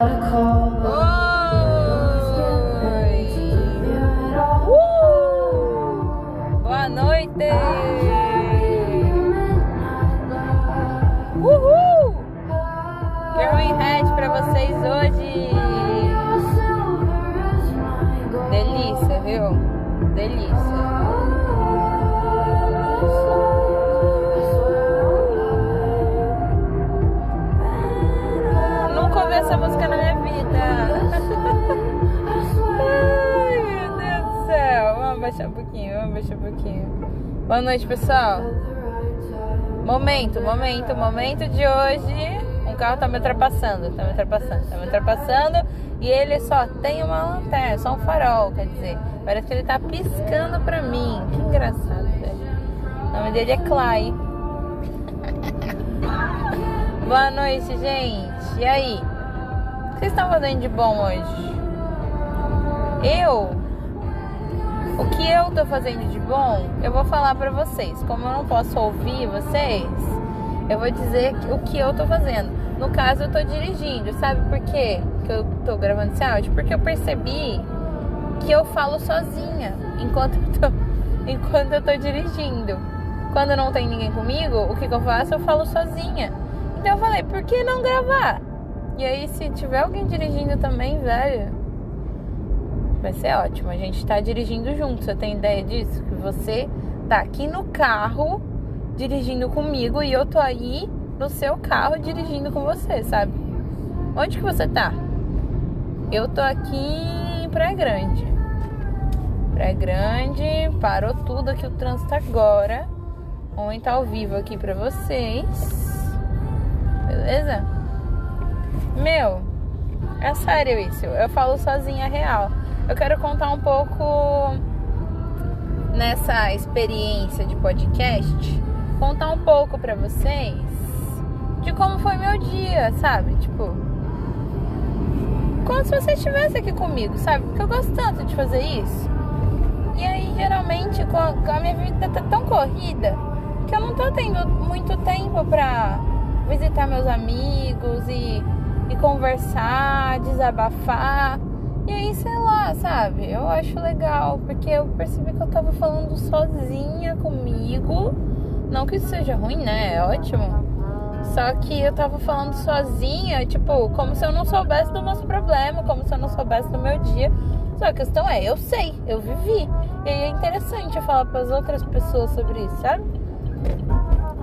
Boa noite! Uhul! Girl Red pra vocês hoje! Delícia, viu? Delícia! Ai, meu Deus do céu! Vamos abaixar um pouquinho, vamos abaixar um pouquinho. Boa noite, pessoal! Momento, momento, momento de hoje. Um carro tá me ultrapassando, tá me ultrapassando, tá me ultrapassando. E ele só tem uma lanterna, só um farol, quer dizer. Parece que ele tá piscando pra mim. Que engraçado, velho. O nome dele é Clay. Boa noite, gente. E aí? Vocês estão fazendo de bom hoje? Eu? O que eu tô fazendo de bom, eu vou falar pra vocês. Como eu não posso ouvir vocês, eu vou dizer o que eu tô fazendo. No caso, eu tô dirigindo. Sabe por quê que eu tô gravando esse áudio? Porque eu percebi que eu falo sozinha enquanto eu tô, enquanto eu tô dirigindo. Quando não tem ninguém comigo, o que, que eu faço? Eu falo sozinha. Então eu falei, por que não gravar? E aí, se tiver alguém dirigindo também, velho, vai ser ótimo. A gente tá dirigindo junto. Você tem ideia disso? Que você tá aqui no carro dirigindo comigo e eu tô aí no seu carro dirigindo com você, sabe? Onde que você tá? Eu tô aqui em Praia Grande. Praia Grande, parou tudo aqui o trânsito agora. Vamos entrar ao vivo aqui pra vocês. Beleza? Meu, é sério isso. Eu falo sozinha real. Eu quero contar um pouco nessa experiência de podcast, contar um pouco pra vocês de como foi meu dia, sabe? Tipo, como se você estivesse aqui comigo, sabe? Porque eu gosto tanto de fazer isso. E aí, geralmente, com a minha vida tá tão corrida que eu não tô tendo muito tempo pra visitar meus amigos e, e conversar, desabafar. E aí, sei lá, sabe? Eu acho legal, porque eu percebi que eu tava falando sozinha comigo. Não que isso seja ruim, né? É ótimo. Só que eu tava falando sozinha, tipo, como se eu não soubesse do meus problemas, como se eu não soubesse do meu dia. Só a questão é, eu sei, eu vivi. E é interessante eu falar para as outras pessoas sobre isso, sabe?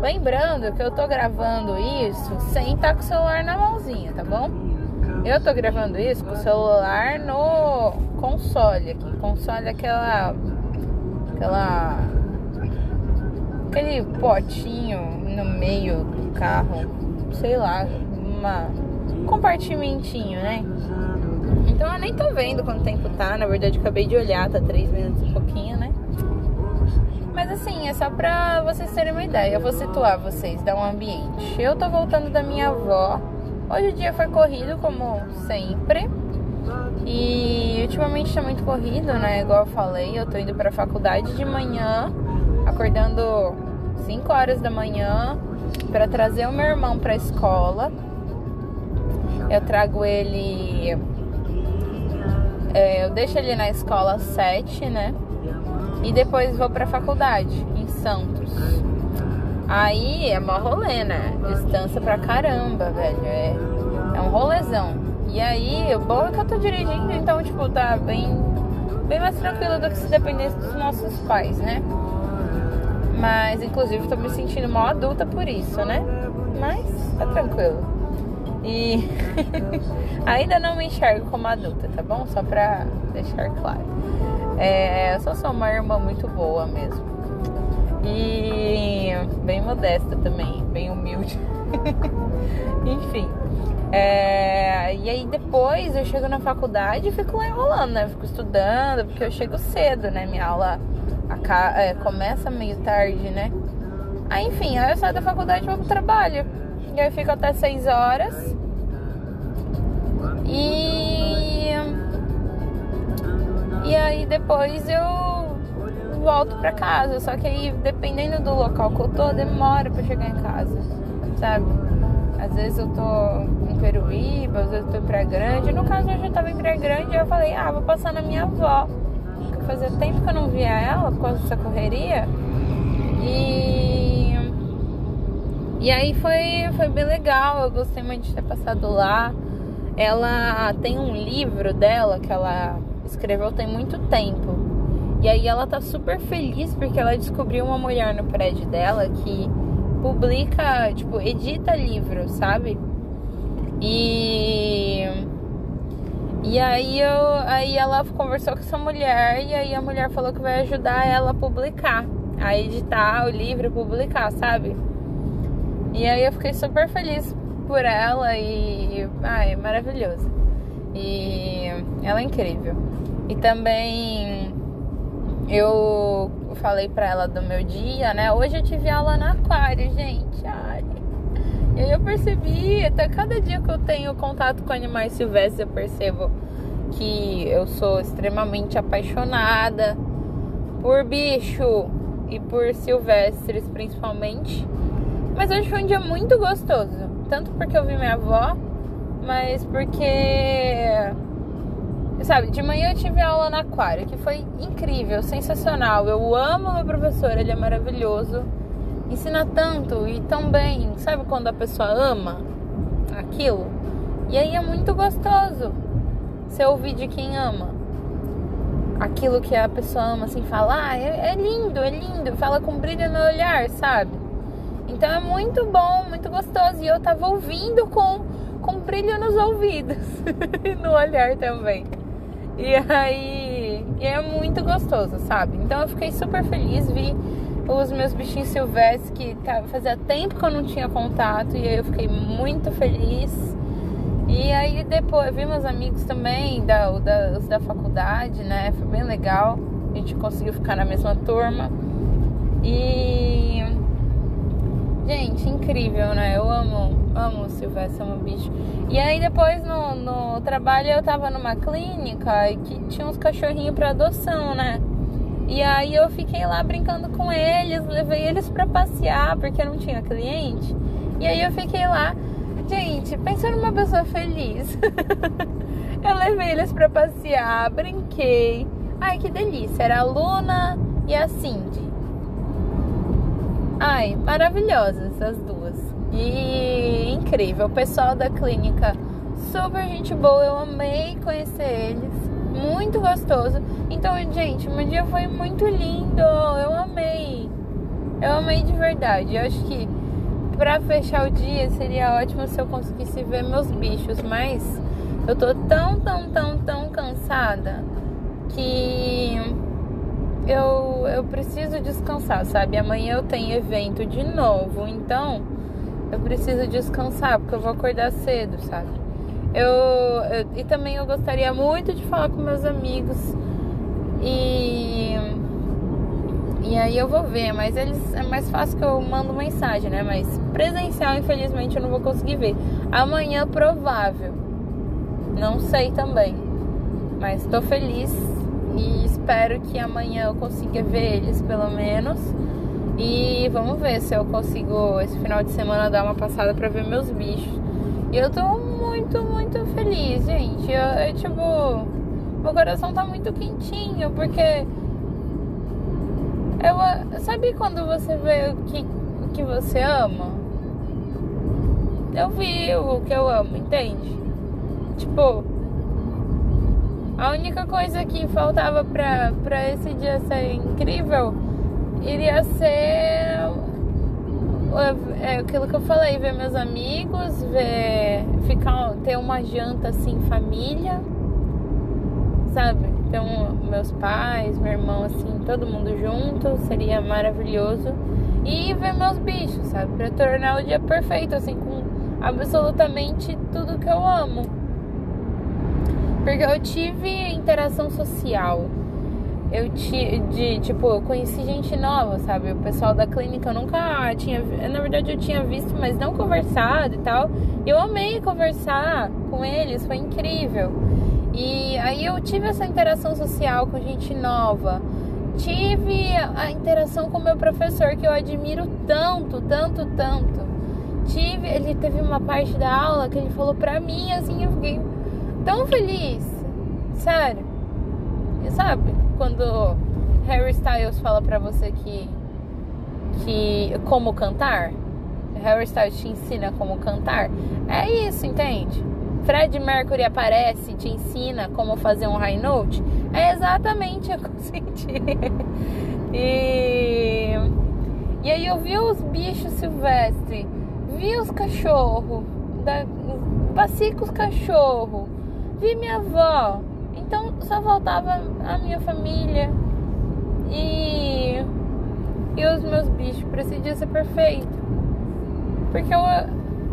Lembrando que eu tô gravando isso sem estar com o celular na mãozinha, tá bom? Eu tô gravando isso com o celular no console aqui. Console é aquela. aquela. aquele potinho no meio do carro. Sei lá, uma. um compartimentinho, né? Então eu nem tô vendo quanto tempo tá. Na verdade, acabei de olhar, tá 3 minutos e pouquinho, assim, é só pra vocês terem uma ideia. Eu vou situar vocês, dar um ambiente. Eu tô voltando da minha avó. Hoje o dia foi corrido, como sempre. E ultimamente tá muito corrido, né? Igual eu falei, eu tô indo pra faculdade de manhã, acordando 5 horas da manhã para trazer o meu irmão pra escola. Eu trago ele. É, eu deixo ele na escola às 7, né? E depois vou pra faculdade, em Santos. Aí é mó rolê, né? Distância pra caramba, velho. É, é um rolezão. E aí, o bom é que eu tô dirigindo, então, tipo, tá bem, bem mais tranquilo do que se dependesse dos nossos pais, né? Mas, inclusive, tô me sentindo mó adulta por isso, né? Mas, tá tranquilo. E ainda não me enxergo como adulta, tá bom? Só pra deixar claro. É, eu só sou uma irmã muito boa mesmo. E bem modesta também, bem humilde. Enfim. É, e aí depois eu chego na faculdade e fico lá enrolando, né? fico estudando, porque eu chego cedo, né? Minha aula é, começa meio tarde, né? Aí enfim, aí eu saio da faculdade e vou pro trabalho. E aí eu fico até 6 horas. E. E aí depois eu volto pra casa. Só que aí, dependendo do local que eu tô, demora pra chegar em casa, sabe? Às vezes eu tô em Peruíba, às vezes eu tô em Praia Grande. No caso, hoje eu tava em Praia Grande e eu falei, ah, vou passar na minha avó. Porque fazia tempo que eu não via ela por causa dessa correria. E. E aí foi, foi bem legal, eu gostei muito de ter passado lá. Ela tem um livro dela que ela escreveu tem muito tempo. E aí ela tá super feliz porque ela descobriu uma mulher no prédio dela que publica, tipo, edita livros, sabe? E e aí eu aí ela conversou com essa mulher e aí a mulher falou que vai ajudar ela a publicar, a editar o livro, publicar, sabe? E aí eu fiquei super feliz por ela e ai, maravilhoso. E ela é incrível. E também eu falei pra ela do meu dia, né? Hoje eu tive aula na aquário, gente. Ai. E aí eu percebi, até cada dia que eu tenho contato com animais silvestres, eu percebo que eu sou extremamente apaixonada por bicho e por silvestres principalmente. Mas hoje foi um dia muito gostoso. Tanto porque eu vi minha avó, mas porque. Sabe, de manhã eu tive aula na aquário, que foi incrível, sensacional. Eu amo meu professor, ele é maravilhoso ensina tanto e tão bem. Sabe quando a pessoa ama aquilo? E aí é muito gostoso você ouvir de quem ama. Aquilo que a pessoa ama, assim, falar, ah, é, é lindo, é lindo, fala com brilho no olhar, sabe? Então é muito bom, muito gostoso. E eu tava ouvindo com, com brilho nos ouvidos e no olhar também. E aí, e é muito gostoso, sabe? Então eu fiquei super feliz, vi os meus bichinhos silvestres que tá, fazia tempo que eu não tinha contato e aí eu fiquei muito feliz. E aí depois vi meus amigos também, da, da, da faculdade, né? Foi bem legal. A gente conseguiu ficar na mesma turma. E. Gente, incrível, né? Eu amo, amo o Silvestre, amo o bicho. E aí depois no, no trabalho eu tava numa clínica que tinha uns cachorrinhos para adoção, né? E aí eu fiquei lá brincando com eles, levei eles para passear porque não tinha cliente. E aí eu fiquei lá, gente, pensando numa pessoa feliz. eu levei eles para passear, brinquei. Ai, que delícia! Era a Luna e a Cindy. Ai, maravilhosas as duas. E incrível, o pessoal da clínica, super gente boa, eu amei conhecer eles muito gostoso. Então, gente, meu dia foi muito lindo. Eu amei. Eu amei de verdade. Eu acho que para fechar o dia seria ótimo se eu conseguisse ver meus bichos, mas eu tô tão, tão, tão, tão cansada que eu, eu preciso descansar, sabe? Amanhã eu tenho evento de novo, então eu preciso descansar porque eu vou acordar cedo, sabe? Eu, eu, e também eu gostaria muito de falar com meus amigos e e aí eu vou ver, mas eles é mais fácil que eu mando mensagem, né? Mas presencial, infelizmente, eu não vou conseguir ver. Amanhã provável. Não sei também. Mas estou feliz e espero que amanhã eu consiga ver eles pelo menos. E vamos ver se eu consigo esse final de semana dar uma passada para ver meus bichos. E eu tô muito, muito feliz, gente. Eu, eu, tipo, meu coração tá muito quentinho, porque eu sabe quando você vê o que, o que você ama? Eu vi o que eu amo, entende? Tipo, a única coisa que faltava pra esse dia ser incrível iria ser é aquilo que eu falei, ver meus amigos, ver ficar ter uma janta assim família, sabe? Então meus pais, meu irmão assim, todo mundo junto, seria maravilhoso. E ver meus bichos, sabe? Para tornar o dia perfeito assim com absolutamente tudo que eu amo. Porque eu tive interação social eu ti, de, tipo, eu conheci gente nova, sabe? O pessoal da clínica eu nunca tinha, na verdade eu tinha visto, mas não conversado e tal. Eu amei conversar com eles, foi incrível. E aí eu tive essa interação social com gente nova. Tive a interação com meu professor que eu admiro tanto, tanto, tanto. tive, ele teve uma parte da aula que ele falou pra mim, assim, eu fiquei tão feliz. Sério. E sabe, quando Harry Styles fala pra você que que como cantar, Harry Styles te ensina como cantar. É isso, entende? Fred Mercury aparece e te ensina como fazer um high note. É exatamente o que eu senti. e, e aí eu vi os bichos silvestres, vi os cachorros, passei com os cachorros, vi minha avó. Então só faltava a minha família e, e os meus bichos para esse dia ser perfeito. Porque eu,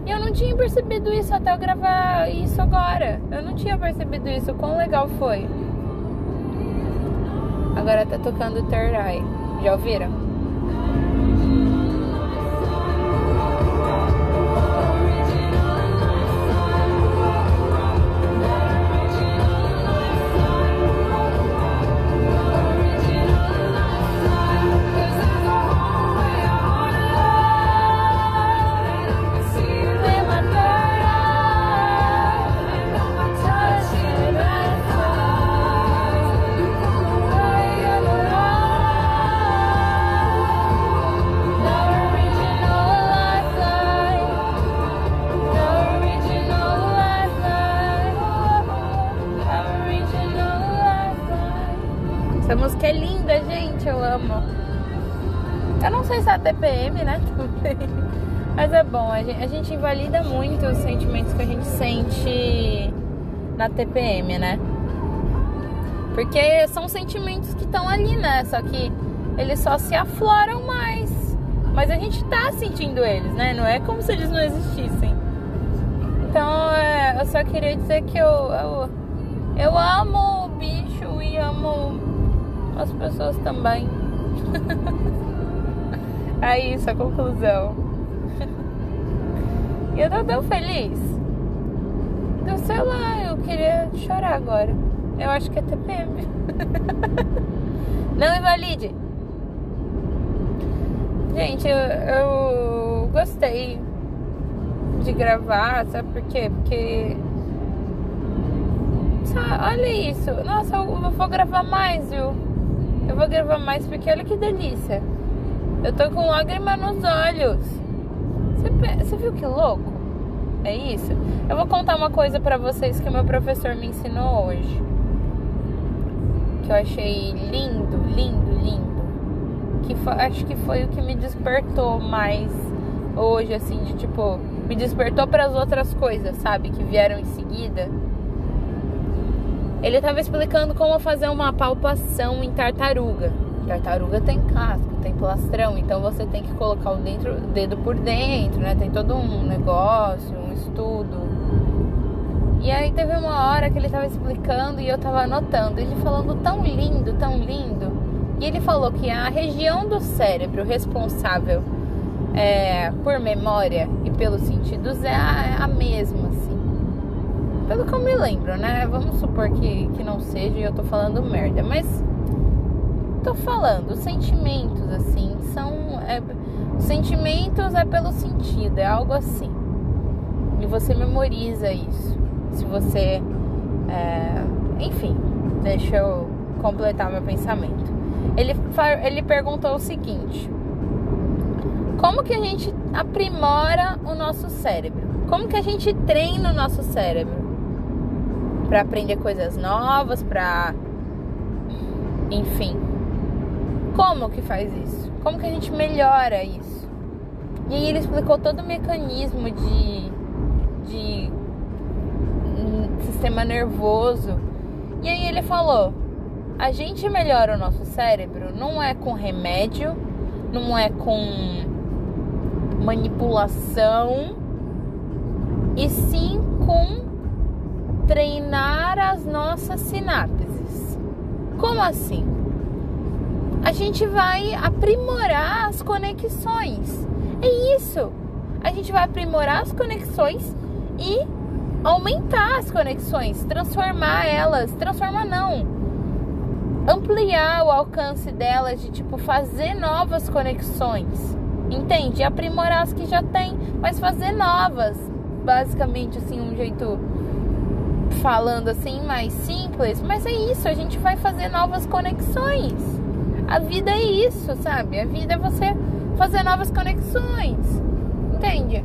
eu não tinha percebido isso até eu gravar isso agora. Eu não tinha percebido isso, o quão legal foi. Agora tá tocando Third Eye. Já ouviram? TPM, né? Mas é bom, a gente, a gente invalida muito os sentimentos que a gente sente na TPM, né? Porque são sentimentos que estão ali, né? Só que eles só se afloram mais. Mas a gente tá sentindo eles, né? Não é como se eles não existissem. Então, é, eu só queria dizer que eu, eu, eu amo o bicho e amo as pessoas também. é isso a conclusão. E eu tô tão feliz. Eu sei lá, eu queria chorar agora. Eu acho que é TPM. Não invalide. Gente, eu, eu gostei de gravar, sabe por quê? Porque. Olha isso. Nossa, eu vou gravar mais, viu? Eu vou gravar mais porque olha que delícia. Eu tô com lágrima nos olhos. Você, viu que louco? É isso? Eu vou contar uma coisa para vocês que o meu professor me ensinou hoje. Que eu achei lindo, lindo, lindo. Que foi, acho que foi o que me despertou mais hoje, assim, de tipo, me despertou para as outras coisas, sabe? Que vieram em seguida ele estava explicando como fazer uma palpação em tartaruga. Tartaruga tem casco, tem plastrão, então você tem que colocar o, dentro, dedo por dentro, né? Tem todo um negócio, um estudo. E aí teve uma hora que ele estava explicando e eu estava anotando, ele falando tão lindo, tão lindo. E ele falou que a região do cérebro responsável é, por memória e pelos sentidos é a, a mesma, assim. Pelo que eu me lembro, né? Vamos supor que, que não seja e eu tô falando merda, mas tô falando, sentimentos assim, são. É, sentimentos é pelo sentido, é algo assim. E você memoriza isso. Se você. É, enfim, deixa eu completar meu pensamento. Ele, ele perguntou o seguinte: Como que a gente aprimora o nosso cérebro? Como que a gente treina o nosso cérebro? para aprender coisas novas, para enfim. Como que faz isso? Como que a gente melhora isso? E aí ele explicou todo o mecanismo de de um sistema nervoso. E aí ele falou: a gente melhora o nosso cérebro não é com remédio, não é com manipulação, e sim com treinar as nossas sinapses. Como assim? A gente vai aprimorar as conexões. É isso. A gente vai aprimorar as conexões e aumentar as conexões, transformar elas, transformar não, ampliar o alcance delas, de tipo fazer novas conexões, entende? Aprimorar as que já tem, mas fazer novas. Basicamente, assim, um jeito falando assim mais simples, mas é isso, a gente vai fazer novas conexões. A vida é isso, sabe? A vida é você fazer novas conexões. Entende?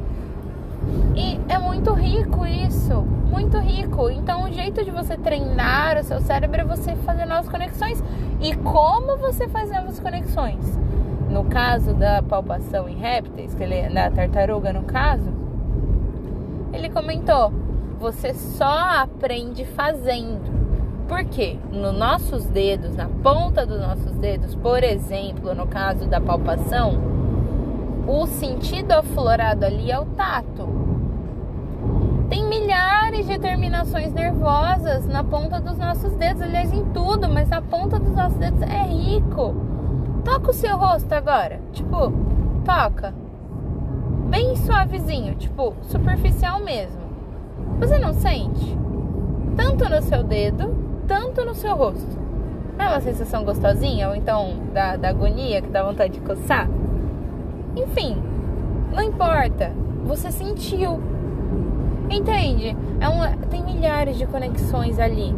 E é muito rico isso, muito rico. Então, o jeito de você treinar o seu cérebro é você fazer novas conexões. E como você faz novas conexões? No caso da palpação em répteis, que ele, tartaruga no caso, ele comentou: você só aprende fazendo. Por quê? Nos nossos dedos, na ponta dos nossos dedos, por exemplo, no caso da palpação, o sentido aflorado ali é o tato. Tem milhares de terminações nervosas na ponta dos nossos dedos, aliás, em tudo, mas na ponta dos nossos dedos é rico. Toca o seu rosto agora, tipo, toca. Bem suavezinho, tipo, superficial mesmo. Você não sente? Tanto no seu dedo, tanto no seu rosto. Não é uma sensação gostosinha? Ou então da, da agonia que dá vontade de coçar? Enfim, não importa. Você sentiu. Entende? É uma, tem milhares de conexões ali.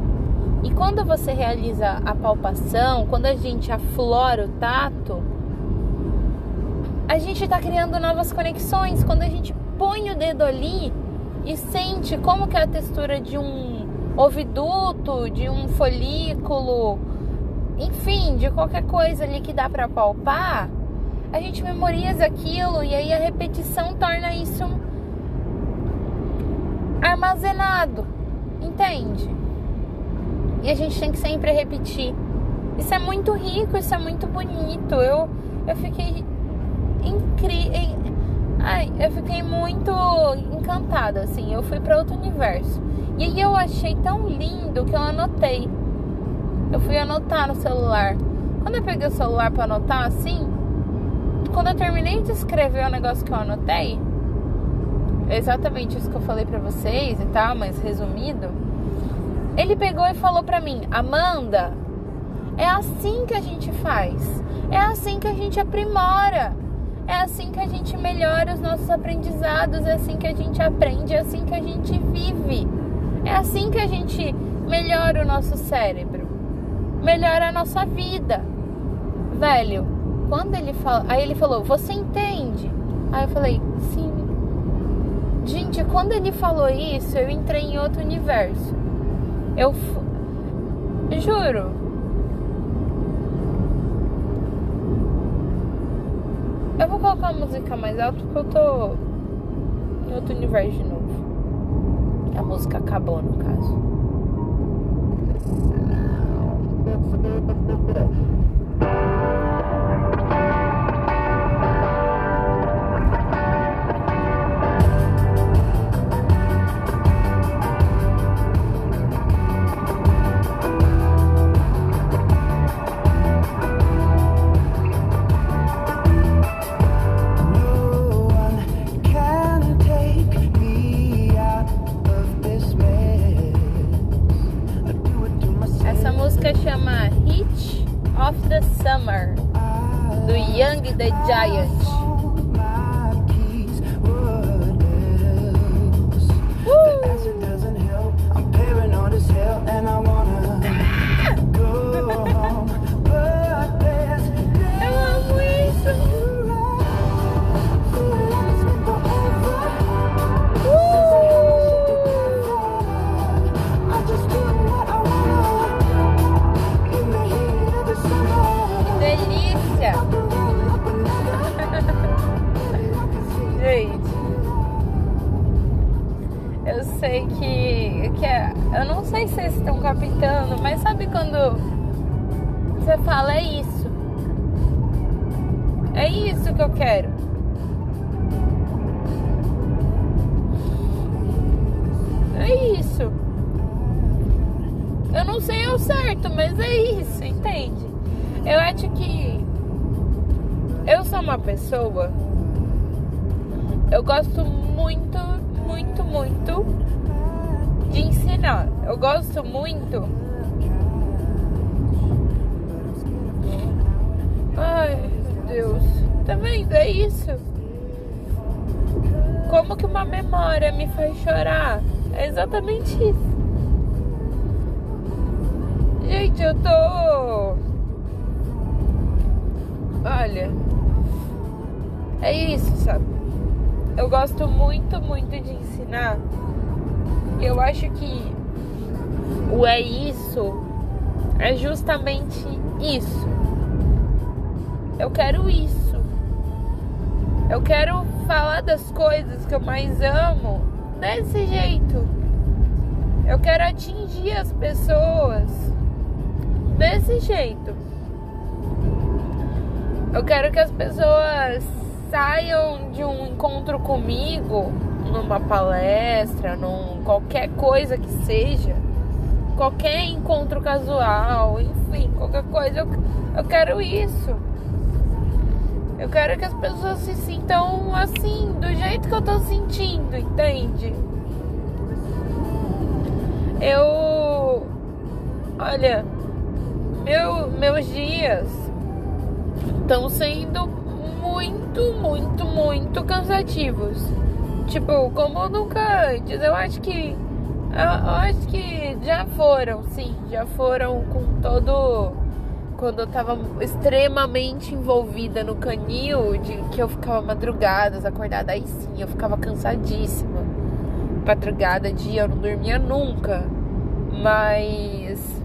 E quando você realiza a palpação, quando a gente aflora o tato, a gente está criando novas conexões. Quando a gente põe o dedo ali, e sente como que é a textura de um oviduto, de um folículo, enfim, de qualquer coisa ali que dá para palpar, a gente memoriza aquilo e aí a repetição torna isso armazenado, entende? E a gente tem que sempre repetir. Isso é muito rico, isso é muito bonito. Eu, eu fiquei incrível Ai, eu fiquei muito encantada, assim. Eu fui para outro universo. E aí eu achei tão lindo que eu anotei. Eu fui anotar no celular. Quando eu peguei o celular para anotar, assim, quando eu terminei de escrever o negócio que eu anotei, é exatamente isso que eu falei para vocês e tal, mas resumido, ele pegou e falou para mim: "Amanda, é assim que a gente faz. É assim que a gente aprimora. É assim que a gente melhora os nossos aprendizados, é assim que a gente aprende, é assim que a gente vive. É assim que a gente melhora o nosso cérebro, melhora a nossa vida. Velho, quando ele fala, aí ele falou: "Você entende?" Aí eu falei: "Sim". Gente, quando ele falou isso, eu entrei em outro universo. Eu juro, Eu vou colocar a música mais alta porque eu tô em outro universo de novo. A música acabou, no caso. pessoa, muito. Ai, Deus. Tá vendo? É isso. Como que uma memória me faz chorar? É exatamente isso. Gente, eu tô. Olha. É isso, sabe? Eu gosto muito, muito de ensinar. Eu acho que o é isso é justamente isso. Eu quero isso. Eu quero falar das coisas que eu mais amo desse jeito. Eu quero atingir as pessoas desse jeito. Eu quero que as pessoas saiam de um encontro comigo, numa palestra, num qualquer coisa que seja qualquer encontro casual, enfim, qualquer coisa, eu, eu quero isso. Eu quero que as pessoas se sintam assim, do jeito que eu tô sentindo, entende? Eu. Olha, meu, meus dias estão sendo muito, muito, muito cansativos. Tipo, como nunca antes. Eu acho que eu, eu acho que já foram, sim, já foram com todo quando eu tava extremamente envolvida no canil, de que eu ficava madrugadas, acordada, aí sim, eu ficava cansadíssima. Madrugada, dia, eu não dormia nunca. Mas.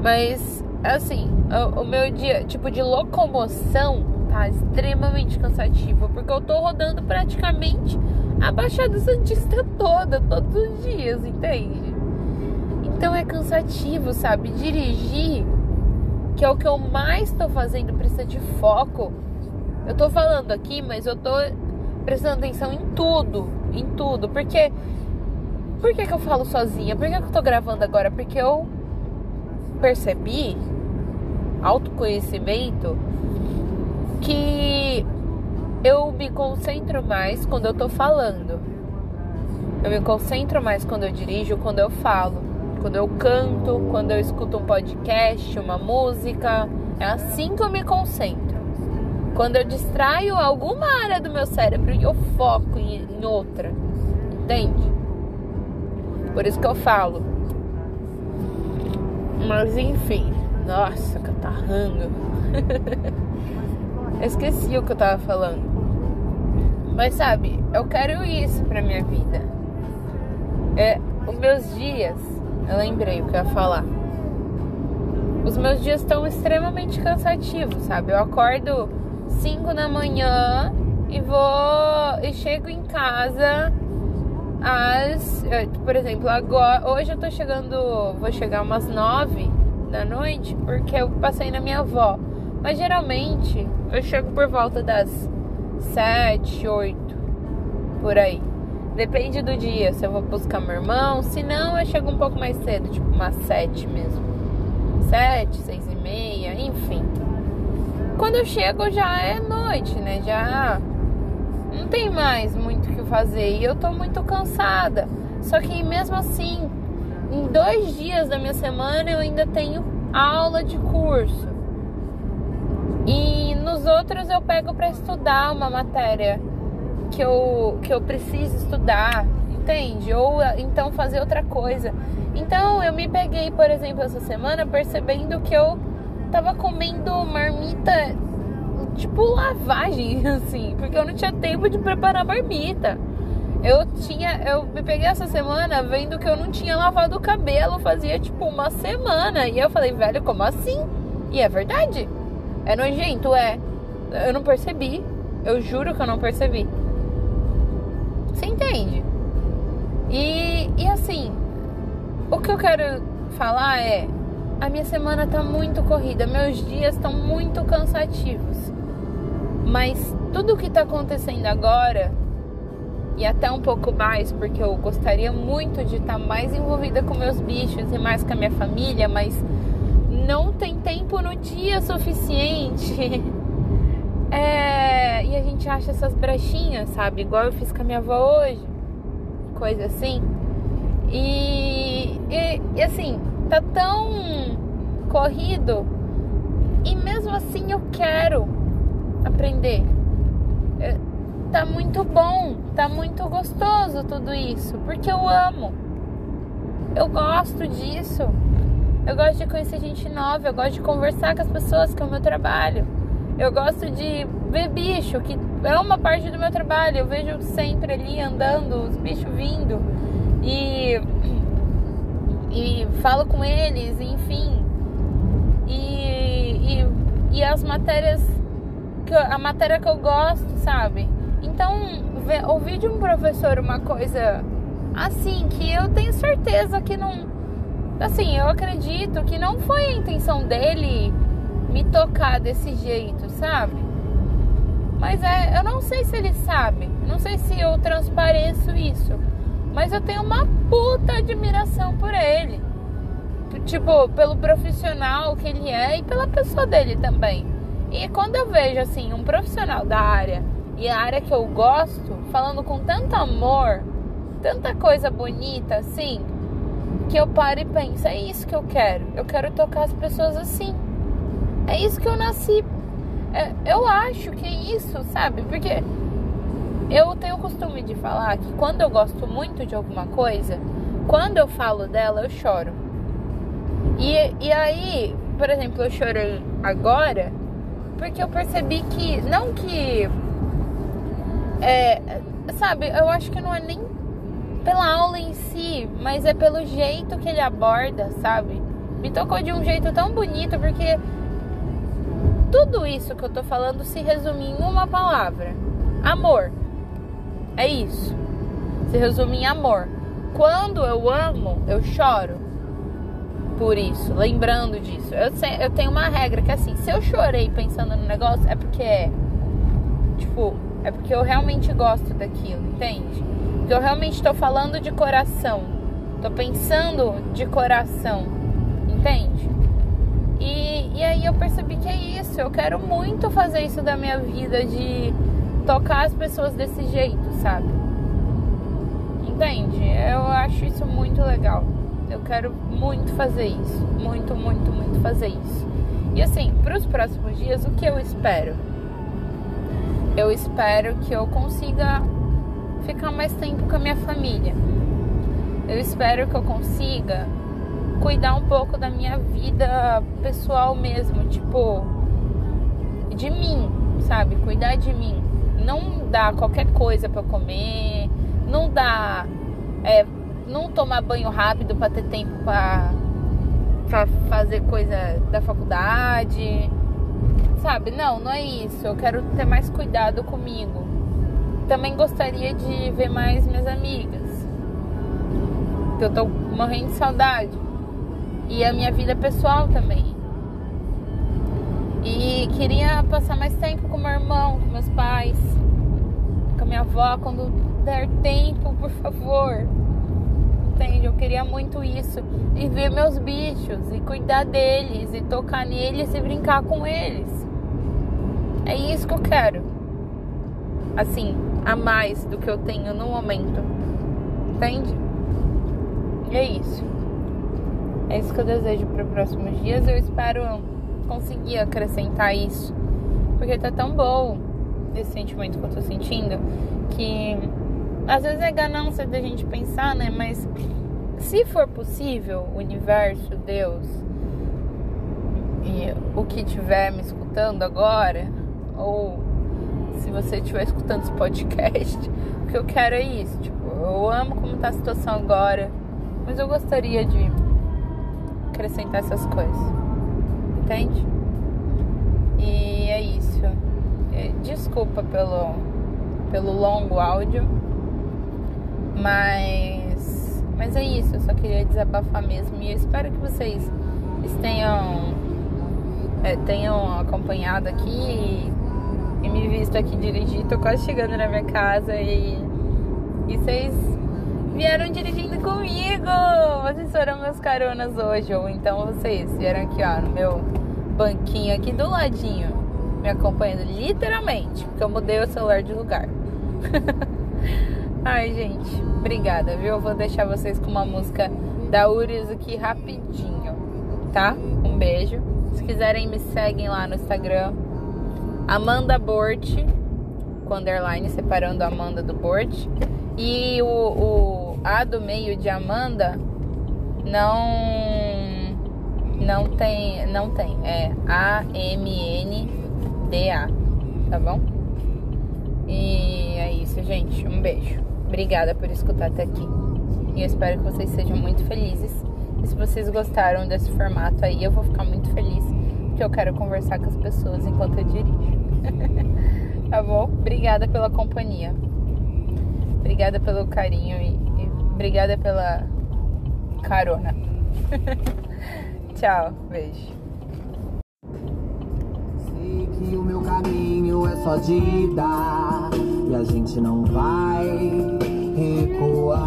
Mas, assim, o, o meu dia, tipo, de locomoção tá extremamente cansativo, porque eu tô rodando praticamente a Baixada Santista toda, todos os dias, entende? Então é cansativo, sabe? Dirigir, que é o que eu mais tô fazendo, precisa de foco. Eu tô falando aqui, mas eu tô prestando atenção em tudo, em tudo, porque por que, que eu falo sozinha? Por que, que eu tô gravando agora? Porque eu percebi autoconhecimento que eu me concentro mais quando eu tô falando. Eu me concentro mais quando eu dirijo, quando eu falo, quando eu canto, quando eu escuto um podcast, uma música. É assim que eu me concentro. Quando eu distraio alguma área do meu cérebro eu foco em, em outra. Entende? Por isso que eu falo. Mas enfim. Nossa, catarrando. Esqueci o que eu tava falando. Mas sabe, eu quero isso pra minha vida. É, os meus dias, eu lembrei o que eu ia falar. Os meus dias estão extremamente cansativos, sabe? Eu acordo 5 da manhã e vou e chego em casa às, é, por exemplo, agora, hoje eu tô chegando, vou chegar umas 9 da noite porque eu passei na minha avó. Mas geralmente eu chego por volta das sete, oito, por aí. Depende do dia, se eu vou buscar meu irmão. Se não, eu chego um pouco mais cedo, tipo umas sete mesmo. Sete, seis e meia, enfim. Quando eu chego já é noite, né? Já não tem mais muito o que fazer. E eu tô muito cansada. Só que mesmo assim, em dois dias da minha semana eu ainda tenho aula de curso. E nos outros eu pego para estudar uma matéria que eu, que eu preciso estudar, entende? Ou então fazer outra coisa. Então eu me peguei, por exemplo, essa semana percebendo que eu tava comendo marmita tipo lavagem, assim, porque eu não tinha tempo de preparar marmita. Eu tinha, eu me peguei essa semana vendo que eu não tinha lavado o cabelo, fazia tipo uma semana. E eu falei, velho, como assim? E é verdade. É nojento, é. Eu não percebi. Eu juro que eu não percebi. Você entende? E, e assim, o que eu quero falar é: a minha semana tá muito corrida, meus dias estão muito cansativos. Mas tudo o que tá acontecendo agora, e até um pouco mais, porque eu gostaria muito de estar tá mais envolvida com meus bichos e mais com a minha família, mas não tem tempo no dia suficiente. É, e a gente acha essas brechinhas, sabe? Igual eu fiz com a minha avó hoje. Coisa assim. E, e, e assim, tá tão corrido. E mesmo assim eu quero aprender. Eu, tá muito bom, tá muito gostoso tudo isso, porque eu amo. Eu gosto disso. Eu gosto de conhecer gente nova, eu gosto de conversar com as pessoas, que é o meu trabalho. Eu gosto de ver bicho, que é uma parte do meu trabalho. Eu vejo sempre ali andando, os bichos vindo. E, e falo com eles, enfim. E, e, e as matérias, que a matéria que eu gosto, sabe? Então, ver, ouvir de um professor uma coisa assim, que eu tenho certeza que não. Assim, eu acredito que não foi a intenção dele me tocar desse jeito, sabe? Mas é, eu não sei se ele sabe, não sei se eu transpareço isso, mas eu tenho uma puta admiração por ele. Tipo, pelo profissional que ele é e pela pessoa dele também. E quando eu vejo assim um profissional da área e a área que eu gosto, falando com tanto amor, tanta coisa bonita assim, que eu paro e penso, é isso que eu quero. Eu quero tocar as pessoas assim. É isso que eu nasci. É, eu acho que é isso, sabe? Porque eu tenho o costume de falar que quando eu gosto muito de alguma coisa, quando eu falo dela, eu choro. E, e aí, por exemplo, eu chorei agora porque eu percebi que, não que. É, sabe, eu acho que não é nem pela aula em si, mas é pelo jeito que ele aborda, sabe? Me tocou de um jeito tão bonito porque tudo isso que eu tô falando se resume em uma palavra: amor. É isso. Se resume em amor. Quando eu amo, eu choro por isso, lembrando disso. Eu, eu tenho uma regra que é assim: se eu chorei pensando no negócio, é porque é. Tipo, é porque eu realmente gosto daquilo, entende? Porque eu realmente estou falando de coração. Tô pensando de coração, entende? E, e aí eu percebi que é isso. Eu quero muito fazer isso da minha vida, de tocar as pessoas desse jeito, sabe? Entende? Eu acho isso muito legal. Eu quero muito fazer isso. Muito, muito, muito fazer isso. E assim, para os próximos dias, o que eu espero? Eu espero que eu consiga ficar mais tempo com a minha família. Eu espero que eu consiga cuidar um pouco da minha vida pessoal mesmo, tipo, de mim, sabe? Cuidar de mim. Não dar qualquer coisa para comer, não dar. É, não tomar banho rápido para ter tempo para fazer coisa da faculdade, sabe? Não, não é isso. Eu quero ter mais cuidado comigo. Também gostaria de ver mais minhas amigas, que eu tô morrendo de saudade e a minha vida pessoal também. E queria passar mais tempo com meu irmão, com meus pais, com minha avó, quando der tempo, por favor. Entende? Eu queria muito isso. E ver meus bichos, e cuidar deles, e tocar neles e brincar com eles. É isso que eu quero. Assim, a mais do que eu tenho no momento. Entende? E é isso. É isso que eu desejo para os próximos dias. Eu espero conseguir acrescentar isso. Porque tá tão bom esse sentimento que eu tô sentindo que às vezes é ganância da gente pensar, né? Mas se for possível, universo, Deus e o que estiver me escutando agora, ou se você estiver escutando esse podcast, o que eu quero é isso. Tipo, eu amo como tá a situação agora, mas eu gostaria de acrescentar essas coisas. Entende? E é isso. É, desculpa pelo, pelo longo áudio. Mas, mas é isso. Eu só queria desabafar mesmo. E eu espero que vocês tenham, é, tenham acompanhado aqui e, e me visto aqui dirigir. Tô quase chegando na minha casa e, e vocês vieram dirigindo comigo. Vocês foram meus caronas hoje, ou então vocês vieram aqui, ó, no meu banquinho aqui do ladinho, me acompanhando literalmente, porque eu mudei o celular de lugar. Ai, gente, obrigada, viu? Eu vou deixar vocês com uma música da Urizuki rapidinho, tá? Um beijo. Se quiserem, me seguem lá no Instagram, Amanda Bort, com underline separando a Amanda do Bort. E o, o A do meio de Amanda não não tem, não tem. É A M N D A, tá bom? E é isso, gente. Um beijo. Obrigada por escutar até aqui. E eu espero que vocês sejam muito felizes. E se vocês gostaram desse formato aí, eu vou ficar muito feliz, porque eu quero conversar com as pessoas enquanto eu dirijo. tá bom? Obrigada pela companhia. Obrigada pelo carinho e, obrigada pela carona. Tchau, beijo. Sei que o meu caminho é só de ida e a gente não vai recuar.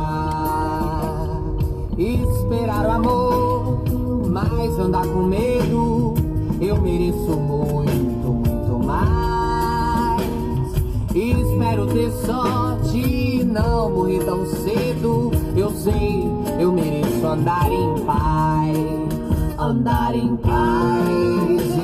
Esperar o amor, mas andar com medo, eu mereço muito, muito mais. Espero ter sorte e não morrer tão cedo. Sei, eu mereço andar em paz andar em paz.